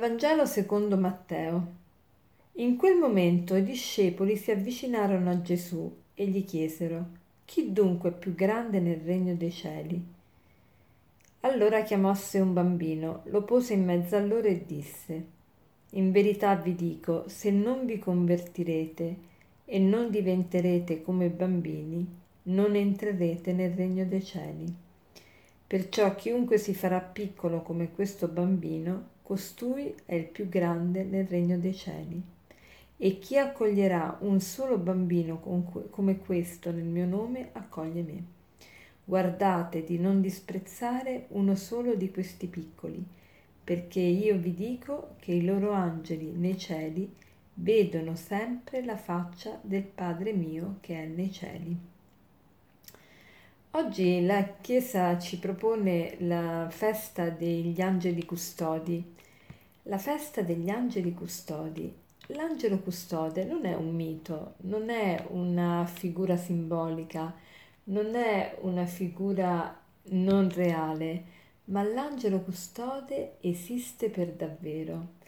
Vangelo secondo Matteo. In quel momento i discepoli si avvicinarono a Gesù e gli chiesero, chi dunque è più grande nel regno dei cieli? Allora chiamò a sé un bambino, lo pose in mezzo a loro e disse, in verità vi dico, se non vi convertirete e non diventerete come bambini, non entrerete nel regno dei cieli. Perciò chiunque si farà piccolo come questo bambino, costui è il più grande nel regno dei cieli. E chi accoglierà un solo bambino come questo nel mio nome, accoglie me. Guardate di non disprezzare uno solo di questi piccoli, perché io vi dico che i loro angeli nei cieli vedono sempre la faccia del Padre mio che è nei cieli. Oggi la Chiesa ci propone la festa degli angeli custodi la festa degli angeli custodi. L'angelo custode non è un mito, non è una figura simbolica, non è una figura non reale, ma l'angelo custode esiste per davvero.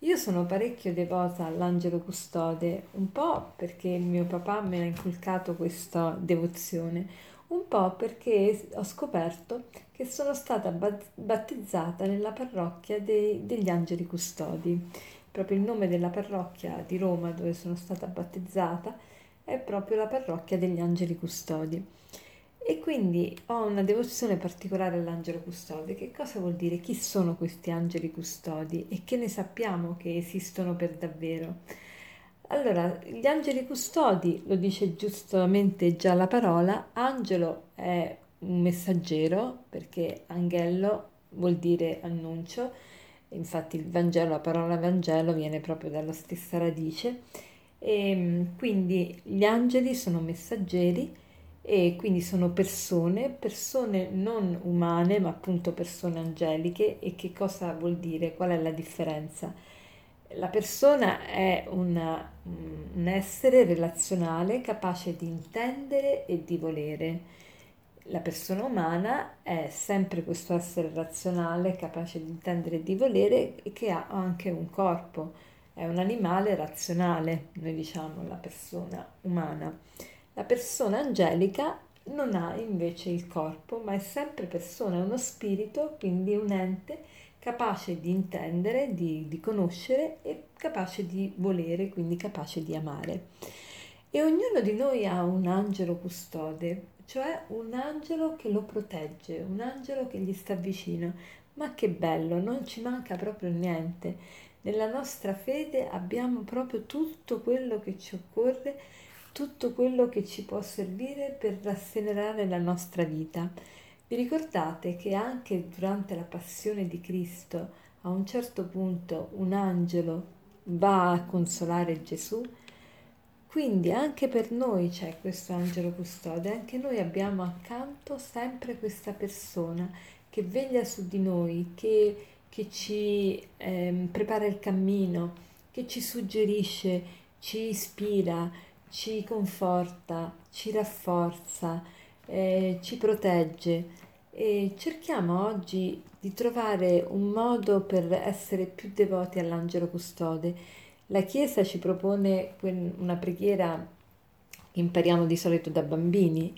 Io sono parecchio devota all'angelo custode, un po' perché mio papà mi ha inculcato questa devozione, un po' perché ho scoperto che sono stata battezzata nella parrocchia dei, degli Angeli Custodi. Proprio il nome della parrocchia di Roma dove sono stata battezzata è proprio la parrocchia degli Angeli Custodi. E quindi ho una devozione particolare all'angelo custode. Che cosa vuol dire? Chi sono questi angeli custodi e che ne sappiamo che esistono per davvero? Allora, gli angeli custodi, lo dice giustamente già la parola, angelo è un messaggero, perché angelo vuol dire annuncio, infatti il Vangelo, la parola Vangelo viene proprio dalla stessa radice, e ehm, quindi gli angeli sono messaggeri e quindi sono persone, persone non umane, ma appunto persone angeliche. E che cosa vuol dire? Qual è la differenza? La persona è una, un essere relazionale capace di intendere e di volere. La persona umana è sempre questo essere razionale capace di intendere e di volere e che ha anche un corpo. È un animale razionale, noi diciamo la persona umana. La persona angelica non ha invece il corpo, ma è sempre persona, è uno spirito, quindi un ente capace di intendere, di, di conoscere e capace di volere, quindi capace di amare. E ognuno di noi ha un angelo custode, cioè un angelo che lo protegge, un angelo che gli sta vicino. Ma che bello, non ci manca proprio niente. Nella nostra fede abbiamo proprio tutto quello che ci occorre, tutto quello che ci può servire per rasserenare la nostra vita. Vi ricordate che anche durante la passione di Cristo, a un certo punto, un angelo va a consolare Gesù? Quindi anche per noi c'è questo angelo custode, anche noi abbiamo accanto sempre questa persona che veglia su di noi, che, che ci eh, prepara il cammino, che ci suggerisce, ci ispira, ci conforta, ci rafforza eh, ci protegge e cerchiamo oggi di trovare un modo per essere più devoti all'angelo custode. La Chiesa ci propone una preghiera che impariamo di solito da bambini,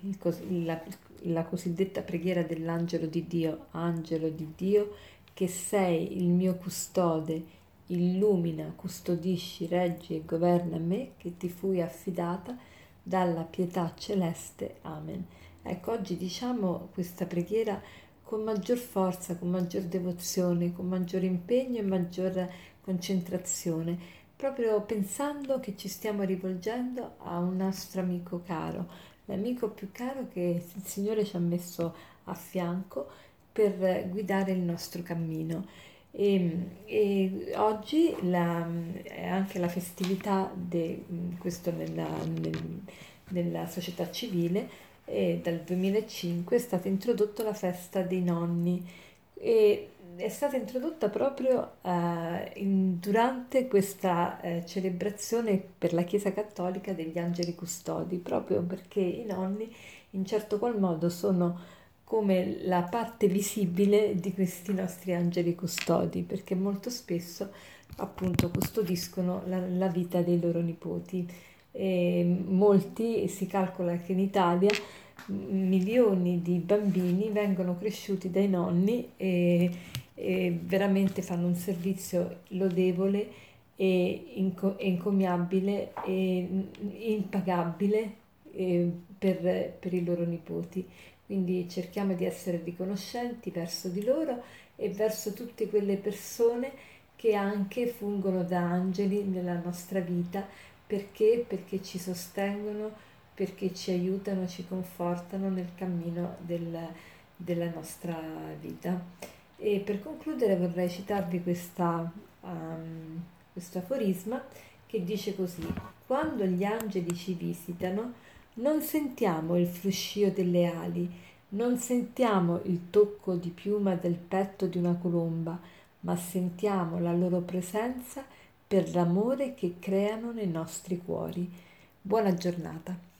la, la cosiddetta preghiera dell'angelo di Dio, angelo di Dio, che sei il mio custode, illumina, custodisci, reggi e governa me che ti fui affidata dalla pietà celeste. Amen. Ecco, oggi diciamo questa preghiera con maggior forza, con maggior devozione, con maggior impegno e maggior concentrazione, proprio pensando che ci stiamo rivolgendo a un nostro amico caro, l'amico più caro che il Signore ci ha messo a fianco per guidare il nostro cammino. E, e oggi la, è anche la festività, de, questo nella, nel, nella società civile, e dal 2005 è stata introdotta la festa dei nonni. E è stata introdotta proprio eh, in, durante questa eh, celebrazione per la Chiesa Cattolica degli angeli custodi, proprio perché i nonni in certo qual modo sono come la parte visibile di questi nostri angeli custodi, perché molto spesso appunto custodiscono la, la vita dei loro nipoti. E molti si calcola che in Italia milioni di bambini vengono cresciuti dai nonni e, e veramente fanno un servizio lodevole e, inco- encomiabile e impagabile eh, per, per i loro nipoti. Quindi cerchiamo di essere riconoscenti verso di loro e verso tutte quelle persone che anche fungono da angeli nella nostra vita perché? Perché ci sostengono, perché ci aiutano, ci confortano nel cammino del, della nostra vita. E per concludere vorrei citarvi questa, um, questo aforisma che dice così, quando gli angeli ci visitano non sentiamo il fruscio delle ali, non sentiamo il tocco di piuma del petto di una colomba, ma sentiamo la loro presenza per l'amore che creano nei nostri cuori. Buona giornata.